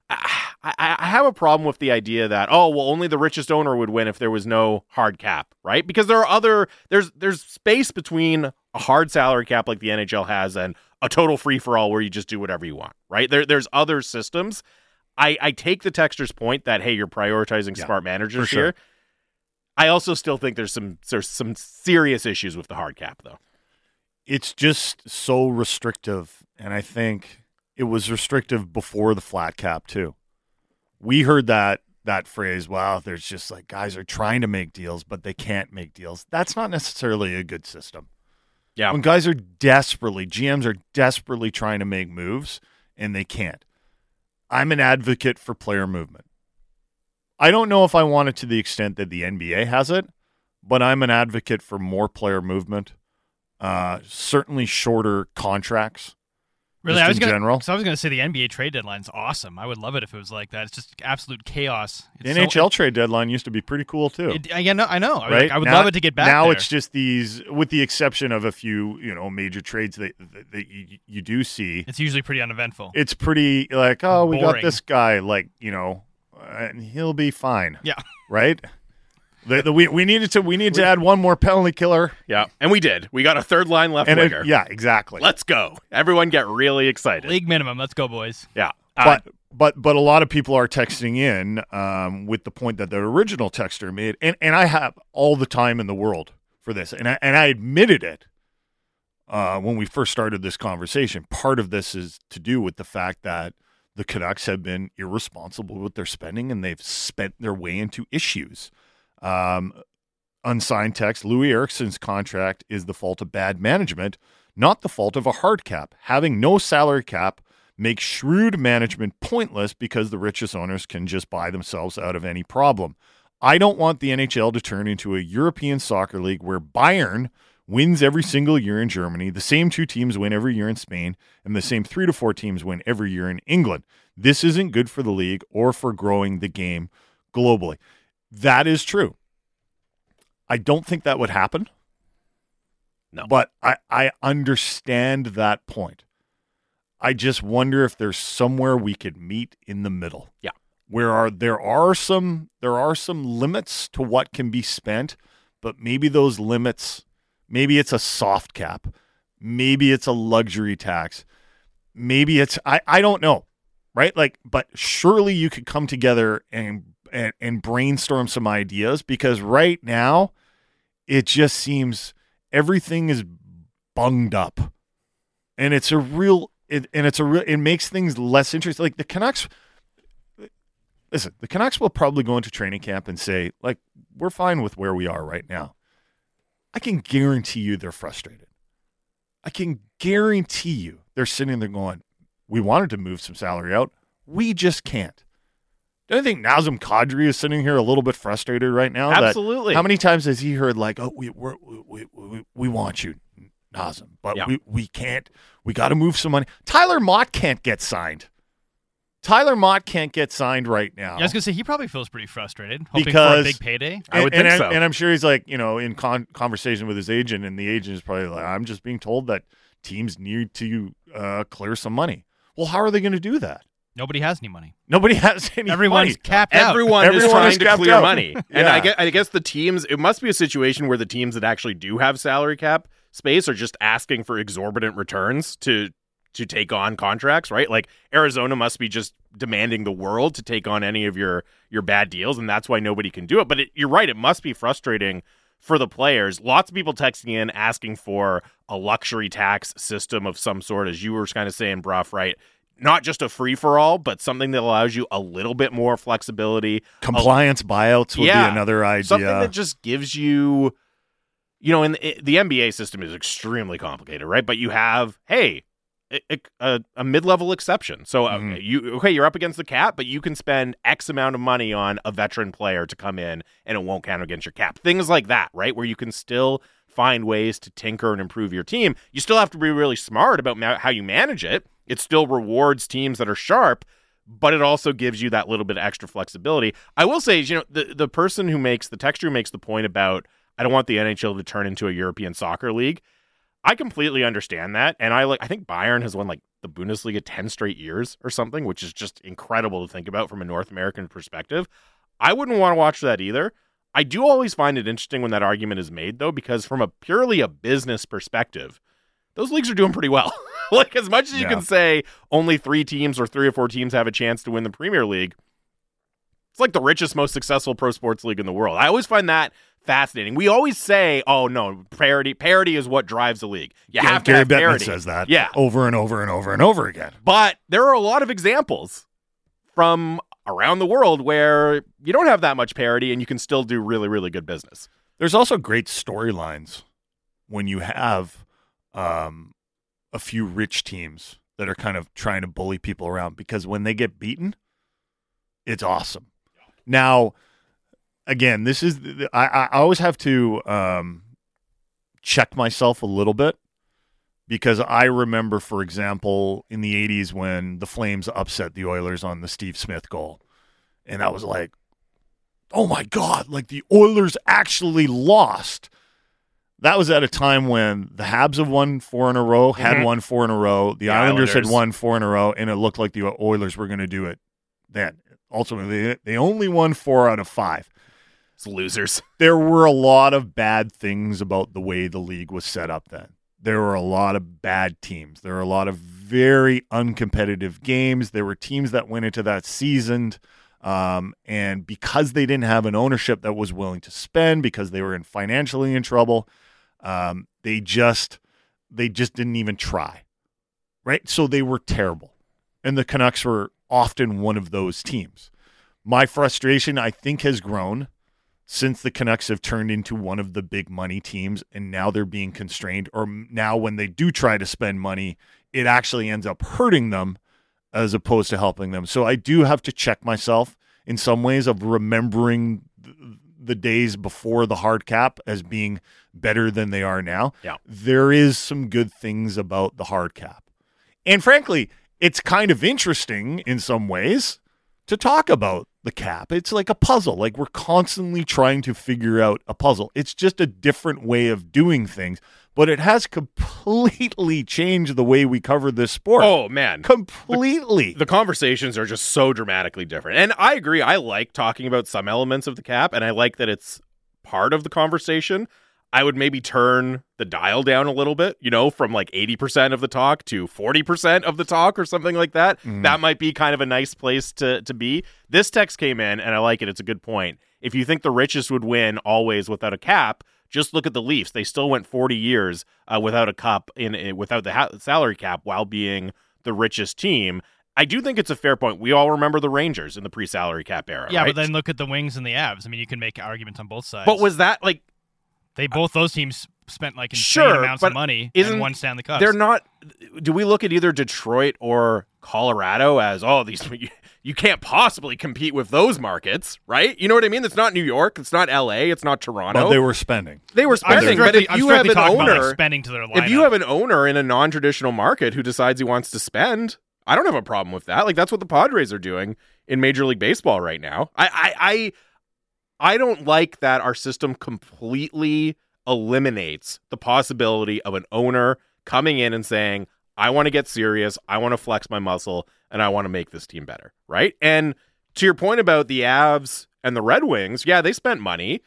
I, I I have a problem with the idea that oh well only the richest owner would win if there was no hard cap, right? Because there are other there's there's space between a hard salary cap like the NHL has and a total free for all where you just do whatever you want, right? There there's other systems. I I take the texter's point that hey you're prioritizing Yeah, smart managers sure. here. I also still think there's some there's some serious issues with the hard cap though. It's just so restrictive. And I think it was restrictive before the flat cap, too. We heard that that phrase, wow, there's just like guys are trying to make deals, but they can't make deals. That's not necessarily a good system. Yeah. When guys are desperately, GMs are desperately trying to make moves and they can't. I'm an advocate for player movement. I don't know if I want it to the extent that the NBA has it, but I'm an advocate for more player movement. Uh, certainly shorter contracts. Really, I was in gonna, general. So I was going to say the NBA trade deadline's awesome. I would love it if it was like that. It's just absolute chaos. The It's so- NHL trade deadline used to be pretty cool too. It, I, yeah, no, I know. I, was right? like, I would Now- love it to get back. Now there. it's just these, with the exception of a few, you know, major trades that that, that you, you do see. it's usually pretty uneventful. It's pretty like, oh, we got this guy, like you know, and he'll be fine. Yeah. right. The, the, we we needed to we need to add one more penalty killer, Yeah, and we did. We got a third line left and it, winger. yeah, exactly. Let's go. Everyone get really excited. League minimum. Let's go, boys. Yeah. Uh, but but but a lot of people are texting in um, with the point that the original texter made, and and I have all the time in the world for this, and I and I admitted it uh, when we first started this conversation. Part of this is to do with the fact that the Canucks have been irresponsible with their spending, and they've spent their way into issues. Um, unsigned text: Loui Eriksson's contract is the fault of bad management, not the fault of a hard cap. Having no salary cap makes shrewd management pointless because the richest owners can just buy themselves out of any problem. I don't want the NHL to turn into a European soccer league where Bayern wins every single year in Germany, the same two teams win every year in Spain, and the same three to four teams win every year in England. This isn't good for the league or for growing the game globally. That is true. I don't think that would happen. No. But I, I understand that point. I just wonder if there's somewhere we could meet in the middle. Yeah. Where are there are some there are some limits to what can be spent, but maybe those limits maybe it's a soft cap. Maybe it's a luxury tax. Maybe it's I, I don't know. Right? Like but surely you could come together and and, and brainstorm some ideas because right now it just seems everything is bunged up and it's a real it, and it's a real it makes things less interesting. Like the Canucks, listen, the Canucks will probably go into training camp and say like we're fine with where we are right now. I can guarantee you they're frustrated. I can guarantee you they're sitting there going, "We wanted to move some salary out, we just can't." Don't you think Nazem Kadri is sitting here a little bit frustrated right now? Absolutely. how many times has he heard like, "Oh, we we're, we, we we want you, Nazem, but Yeah. we we can't. We got to move some money." Tyler Motte can't get signed. Tyler Motte can't get signed right now. Yeah, I was gonna say he probably feels pretty frustrated, hoping Because- for a big payday. I would and, think and, so. and I'm sure he's like, you know, in con- conversation with his agent, and the agent is probably like, "I'm just being told that teams need to uh, clear some money." Well, how are they going to do that? Nobody has any money. Nobody has any Everyone's money. capped out. Everyone, is Everyone trying is to clear out. money, and I guess, I guess the teams. It must be a situation where the teams that actually do have salary cap space are just asking for exorbitant returns to to take on contracts, right? Like Arizona must be just demanding the world to take on any of your your bad deals, and that's why nobody can do it. But it, you're right; it must be frustrating for the players. Lots of people texting in asking for a luxury tax system of some sort, as you were kind of saying, Brough, right? Not just a free for all, but something that allows you a little bit more flexibility, Compliance buyouts would Yeah. be another idea. something that just gives you you know in the, the nba system is extremely complicated right but you have hey a, a, a mid-level exception so uh, Mhm. you okay you're up against the cap but you can spend x amount of money on a veteran player to come in and it won't count against your cap things like that right where you can still find ways to tinker and improve your team you still have to be really smart about ma- how you manage it it still rewards teams that are sharp but it also gives you that little bit of extra flexibility. I will say, you know, the the person who makes the texture who makes the point about I don't want the NHL to turn into a European soccer league. I completely understand that, and I like. I think Bayern has won like the Bundesliga ten straight years or something, which is just incredible to think about from a North American perspective. I wouldn't want to watch that either. I do always find it interesting when that argument is made, though, because from a purely a business perspective, those leagues are doing pretty well. *laughs* *laughs* like as much as you can say only three teams or three or four teams have a chance to win the Premier League, it's like the richest, most successful pro sports league in the world. I always find that fascinating. We always say, "Oh no, parity parity is what drives the league." You Yeah, have to Gary have Bettman parity. says that Yeah, over and over and over and over again. but there are a lot of examples from around the world where you don't have that much parity and you can still do really, really good business. There's also great storylines when you have um, a few rich teams that are kind of trying to bully people around because when they get beaten, it's awesome. Now, again, this is I, I always have to um, check myself a little bit because I remember, for example, in the '80s when the Flames upset the Oilers on the Steve Smith goal, and that was like, oh my god, like the Oilers actually lost. That was at a time when the Habs have won four in a row, had Mhm. won four in a row. The, The Islanders, had Islanders. won four in a row, and it looked like the Oilers were going to do it then. Ultimately, they- they only won four out of five. It's losers. *laughs* There were a lot of bad things about the way the league was set up then. There were a lot of bad teams. There were a lot of very uncompetitive games. There were teams that went into that seasoned. Um, and because they didn't have an ownership that was willing to spend, because they were in financially in trouble, um, they just they just didn't even try. Right? So they were terrible. And the Canucks were often one of those teams. My frustration, I think, has grown since the Canucks have turned into one of the big money teams and now they're being constrained, or now when they do try to spend money, it actually ends up hurting them as opposed to helping them. So I do have to check myself in some ways of remembering the days before the hard cap as being better than they are now. Yeah. There is some good things about the hard cap. And frankly, it's kind of interesting in some ways to talk about the cap. It's like a puzzle. Like we're constantly trying to figure out a puzzle. It's just a different way of doing things, but it has completely *laughs* changed the way we cover this sport. Oh man, completely. the conversations are just so dramatically different. And I agree. I like talking about some elements of the cap, and I like that it's part of the conversation. I would maybe turn the dial down a little bit, you know, from like 80% of the talk to 40% of the talk or something like that. Mm-hmm. That might be kind of a nice place to, to be. This text came in, and I like it. It's a good point. If you think the richest would win always without a cap, Just look at the Leafs; they still went 40 years uh, without a cup in, in without the ha- salary cap while being the richest team. I do think it's a fair point. We all remember the Rangers in the pre-salary cap era. Yeah, right? but then look at the Wings and the Avs. I mean, you can make arguments on both sides. but was that like they both those teams spent like insane Sure, amounts of money isn't- and won Stanley Cups? they're not? Do we look at either Detroit or Colorado as oh these you, you can't possibly compete with those markets, right? You know what I mean? It's not New York, it's not L.A., it's not Toronto. But they were spending. They were spending, but if you have an talking about, like, owner, spending to their life. if you have an owner in a non-traditional market who decides he wants to spend, I don't have a problem with that. Like that's what the Padres are doing in Major League Baseball right now. I I I, I don't like that our system completely eliminates the possibility of an owner coming in and saying, "I want to get serious. I want to flex my muscle, and I want to make this team better." Right? And to your point about the Avs and the Red Wings, yeah, they spent money.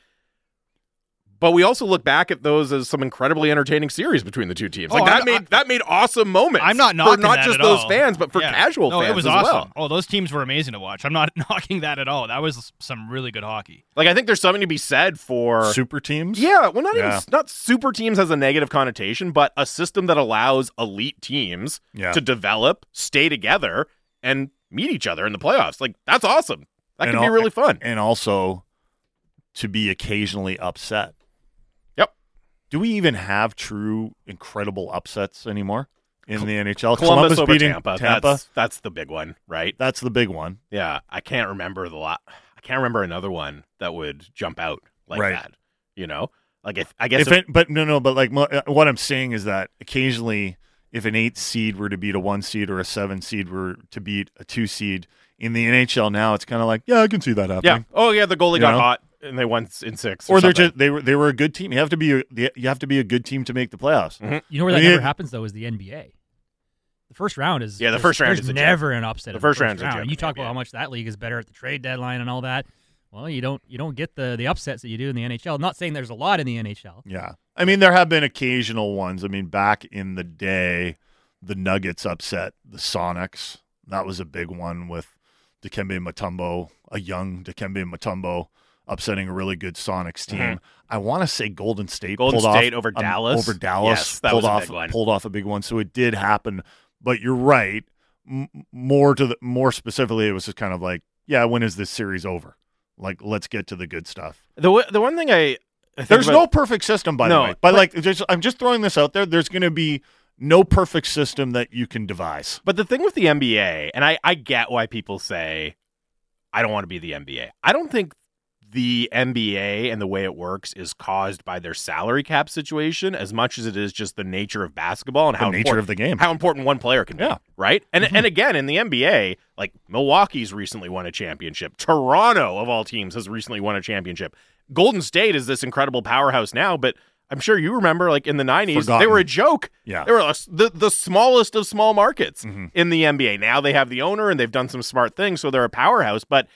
But we also look back at those as some incredibly entertaining series between the two teams. Oh, like Oh, that I'm- made I- that made awesome moments. I'm not for not that just at those all. fans, but for Yeah. casual no, fans it was as awesome. well. Oh, those teams were amazing to watch. I'm not *laughs* knocking that at all. That was some really good hockey. Like I think there's something to be said for Super teams? Yeah, well, not Yeah. even not super teams has a negative connotation, but a system that allows elite teams Yeah. to develop, stay together, and meet each other in the playoffs. Like that's awesome. That And can be really fun. And also to be occasionally upset. Do we even have true incredible upsets anymore in the NHL? Columbus, over beating Tampa. Tampa. That's that's the big one, right? That's the big one. Yeah, I can't remember the lot. I can't remember another one that would jump out like Right. that. You know, like if I guess If it, but no, no, but like uh, what I'm saying is that occasionally, if an eight seed were to beat a one seed or a seven seed were to beat a two seed in the NHL now, it's kind of like, yeah, I can see that happening. yeah. Oh yeah, the goalie You got know? hot and they won in six, Or they're just they were they were a good team. You have to be a, you have to be a good team to make the playoffs. Mm-hmm. You know where that Yeah. never happens though is the NBA. The first round is Yeah, the first round there's is a never an upset. The in first the round's a round. joke you talk about how much that league is better at the trade deadline and all that. Well, you don't you don't get the the upsets that you do in the NHL. not saying there's a lot in the NHL. Yeah. I mean, there have been occasional ones. I mean, back in the day, the Nuggets upset the Sonics. That was a big one with Dikembe Mutombo, a young Dikembe Mutombo, upsetting a really good Sonics team. Mhm. I want to say Golden State Golden pulled State off, over um, Dallas? over Dallas Yes, that pulled was a off big one. pulled off a big one. So it did happen. But you're right. M- more to the more specifically, it was just kind of like, yeah, when is this series over? Like, let's get to the good stuff. the w- the one thing I, I think There's about- no perfect system, by No, the way. But, but- like, just, I'm just throwing this out there. There's going to be no perfect system that you can devise. But the thing with the NBA, and I, I get why people say, I don't want to be the NBA. I don't think the NBA and the way it works is caused by their salary cap situation as much as it is just the nature of basketball and The how nature of the game. how important one player can be. Yeah. Right? And and again, in the NBA, like Milwaukee's recently won a championship. Toronto, of all teams, has recently won a championship. Golden State is this incredible powerhouse now, but I'm sure you remember, like in the 90s, they were a joke. Yeah. They were the, the smallest of small markets Mhm. in the NBA. Now they have the owner and they've done some smart things, so they're a powerhouse. But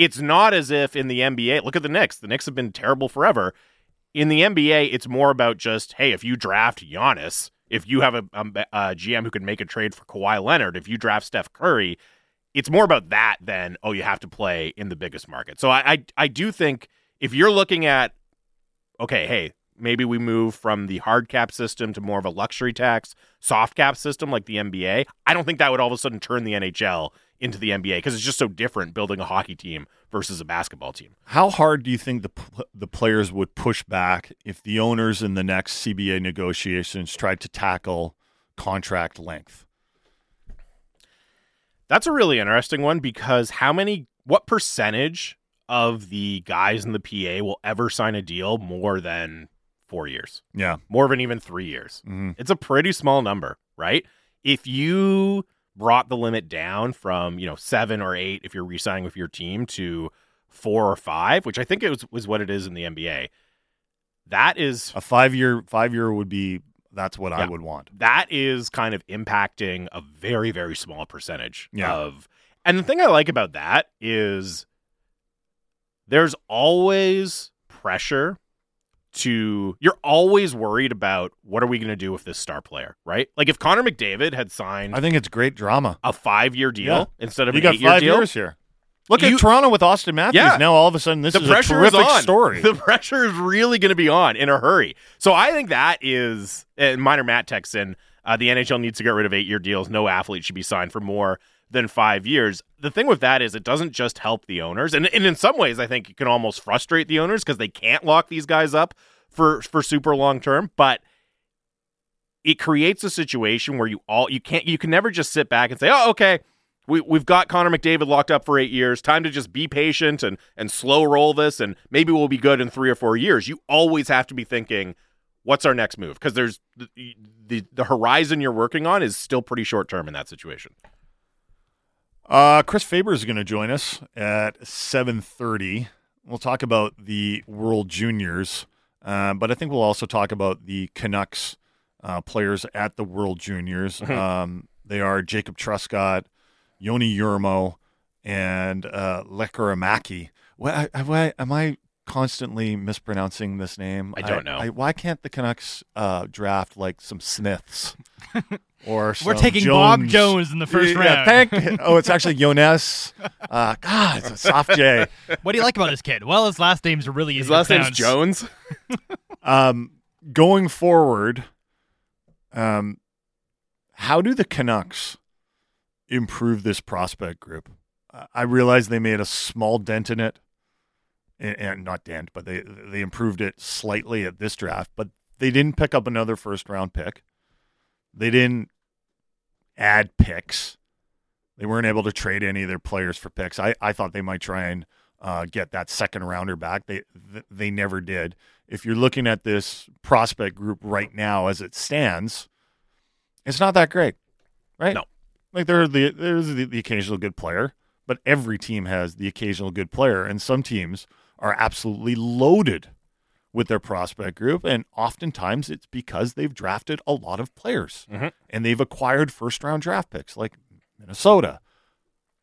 it's not as if in the NBA, look at the Knicks. The Knicks have been terrible forever. In the NBA, it's more about just, hey, if you draft Giannis, if you have a, a, a GM who can make a trade for Kawhi Leonard, if you draft Steph Curry, it's more about that than, oh, you have to play in the biggest market. So I, I, I do think if you're looking at, okay, hey, maybe we move from the hard cap system to more of a luxury tax, soft cap system like the NBA. I don't think that would all of a sudden turn the NHL into the NBA because it's just so different building a hockey team versus a basketball team. How hard do you think the the players would push back if the owners in the next CBA negotiations tried to tackle contract length? That's a really interesting one because how many, what percentage of the guys in the PA will ever sign a deal more than four years? Yeah. More than even three years. Mhm. It's a pretty small number, right? If you brought the limit down from, you know, seven or eight, if you're re signing with your team, to four or five, which I think it was, was what it is in the NBA, that is A five year five year would be that's what I would want. that is kind of impacting a very very small percentage Yeah. of and the thing i like about that is there's always pressure to you're always worried about what are we going to do with this star player right like if connor mcdavid had signed I think it's great drama. a five year deal Yeah. instead of You an got eight year five deal years here. Look you- at Toronto with Auston Matthews. Yeah. Now all of a sudden, this the is a pressure is terrific on. story. *laughs* The pressure is really going to be on in a hurry. So I think that is. Minor Matt texts in. Uh, the NHL needs to get rid of eight-year deals. No athlete should be signed for more than five years. The thing with that is it doesn't just help the owners, and, and in some ways, I think it can almost frustrate the owners because they can't lock these guys up for for super long term. But it creates a situation where you all you can't you can never just sit back and say, oh, okay. We, we've got Connor McDavid locked up for eight years. Time to just be patient and and slow roll this, and maybe we'll be good in three or four years. You always have to be thinking, what's our next move? Because there's the, the the horizon you're working on is still pretty short term in that situation. Uh, Chris Faber is going to join us at seven thirty. We'll talk about the World Juniors, uh, but I think we'll also talk about the Canucks uh, players at the World Juniors. Mhm. Um, they are Jacob Truscott, Joni Jurmo, and uh, Lekkerimäki. Why am I constantly mispronouncing this name? I don't know. why can't the Canucks uh, draft like some Smiths? *laughs* Or We're some taking Bob Jones in the first Yeah, round. Thank. Oh, it's actually Jonas. Uh, God, it's a soft J. *laughs* What do you like about this kid? Well, his last name's really easy His last to name's pronounce. Jones. *laughs* Um, going forward, um, how do the Canucks improve this prospect group? Uh, I realize they made a small dent in it, and, and not dent, but they they improved it slightly at this draft. But they didn't pick up another first round pick. They didn't add picks. They weren't able to trade any of their players for picks. I, I thought they might try and uh, get that second rounder back. They they never did. If you're looking at this prospect group right now as it stands, it's not that great, right? No. Like there the there's the, the occasional good player, but every team has the occasional good player, and some teams are absolutely loaded with their prospect group, and oftentimes it's because they've drafted a lot of players Mhm. and they've acquired first round draft picks, like Minnesota,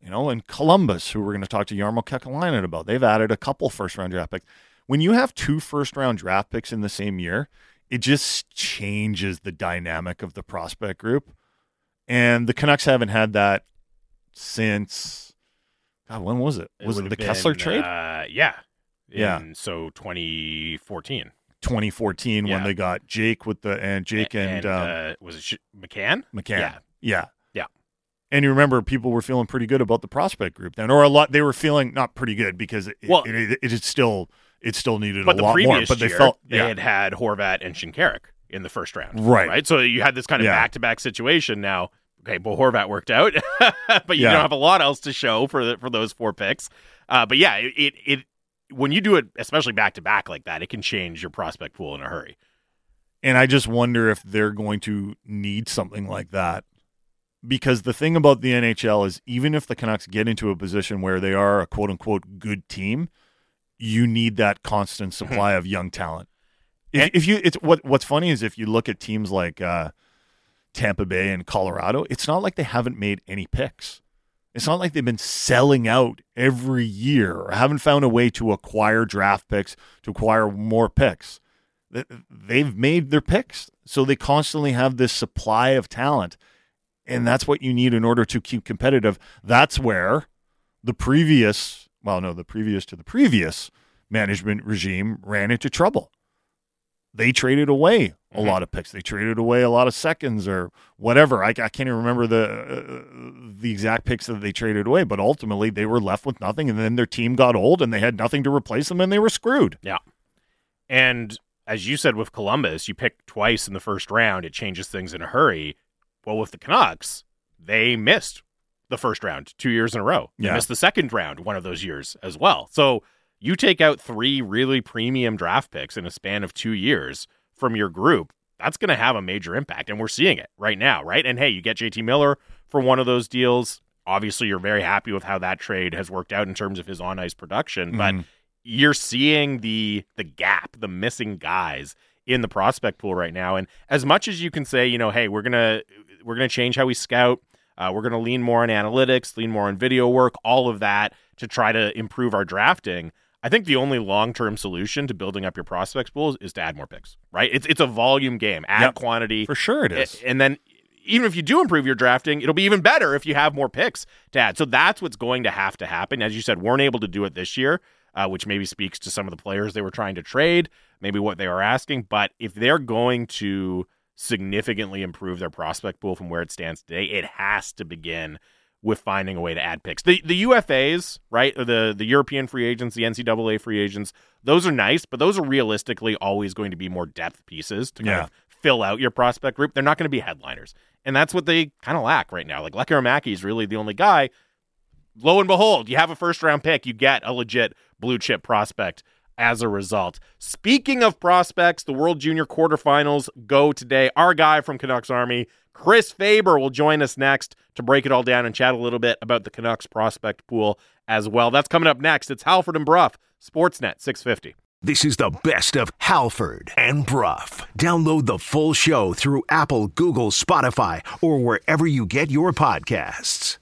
you know, and Columbus, who we're going to talk to Jarmo Kekalainen about. They've added a couple first round draft picks. When you have two first round draft picks in the same year, it just changes the dynamic of the prospect group. And the Canucks haven't had that since God, when was it? Was it, would the have Kesler trade? Uh, yeah. Yeah. In- So 2014. 2014 when they got Jake with the and Jake and, um, uh, was it Sh- McCann? McCann. Yeah. Yeah. Yeah. And you remember people were feeling pretty good about the prospect group then, or a lot. They were feeling not pretty good because it, Well- it, it, it, still it still needed But a the lot previous more. But they year, felt they had had Horvat and Shinkaruk in the first round. Right. Right. So you had this kind of back to back situation now. Okay, well Horvat worked out, *laughs* but you Yeah. don't have a lot else to show for the, for those four picks. Uh, but yeah, it it when you do it, especially back to back like that, it can change your prospect pool in a hurry. And I just wonder if they're going to need something like that. Because the thing about the NHL is even if the Canucks get into a position where they are a quote unquote good team, you need that constant supply of young talent. If, if you it's what what's funny is if you look at teams like uh, Tampa Bay and Colorado, it's not like they haven't made any picks. It's not like they've been selling out every year or haven't found a way to acquire draft picks, to acquire more picks. They've made their picks. So they constantly have this supply of talent. And that's what you need in order to keep competitive. That's where the previous, well, no, the previous to the previous management regime ran into trouble. They traded away a lot of picks. They traded away a lot of seconds or whatever. I, I can't even remember the uh, the exact picks that they traded away, but ultimately they were left with nothing. And then their team got old and they had nothing to replace them, and they were screwed. Yeah. And as you said with Columbus, you pick twice in the first round, it changes things in a hurry. Well, with the Canucks, they missed the first round two years in a row. They Yeah. missed the second round one of those years as well. So you take out three really premium draft picks in a span of two years from your group, that's going to have a major impact. And we're seeing it right now, right? And hey, you get JT Miller for one of those deals. Obviously, you're very happy with how that trade has worked out in terms of his on ice production. But Mhm. you're seeing the the gap, the missing guys in the prospect pool right now. And as much as you can say, you know, hey, we're gonna we're gonna change how we scout, uh, we're gonna lean more on analytics, lean more on video work, all of that to try to improve our drafting. I think the only long term solution to building up your prospects pool is, is to add more picks. Right? It's it's a volume game. Add Yep. quantity For sure it is. And then even if you do improve your drafting, it'll be even better if you have more picks to add. So that's what's going to have to happen. As you said, weren't able to do it this year, uh, which maybe speaks to some of the players they were trying to trade, maybe what they were asking. But if they're going to significantly improve their prospect pool from where it stands today, it has to begin with finding a way to add picks. The the UFAs, right? The the European free agents, the NCAA free agents, those are nice, but those are realistically always going to be more depth pieces to kind Yeah. of fill out your prospect group. They're not going to be headliners. And that's what they kind of lack right now. Like Lekkerimäki is really the only guy. Lo and behold, you have a first round pick, you get a legit blue chip prospect as a result. Speaking of prospects, the World Junior quarterfinals go today. Our guy from Canucks Army, Chris Faber, will join us next to break it all down and chat a little bit about the Canucks prospect pool as well. That's coming up next. It's Halford and Brough, Sportsnet 650. This is the best of Halford and Brough. Download the full show through Apple, Google, Spotify, or wherever you get your podcasts.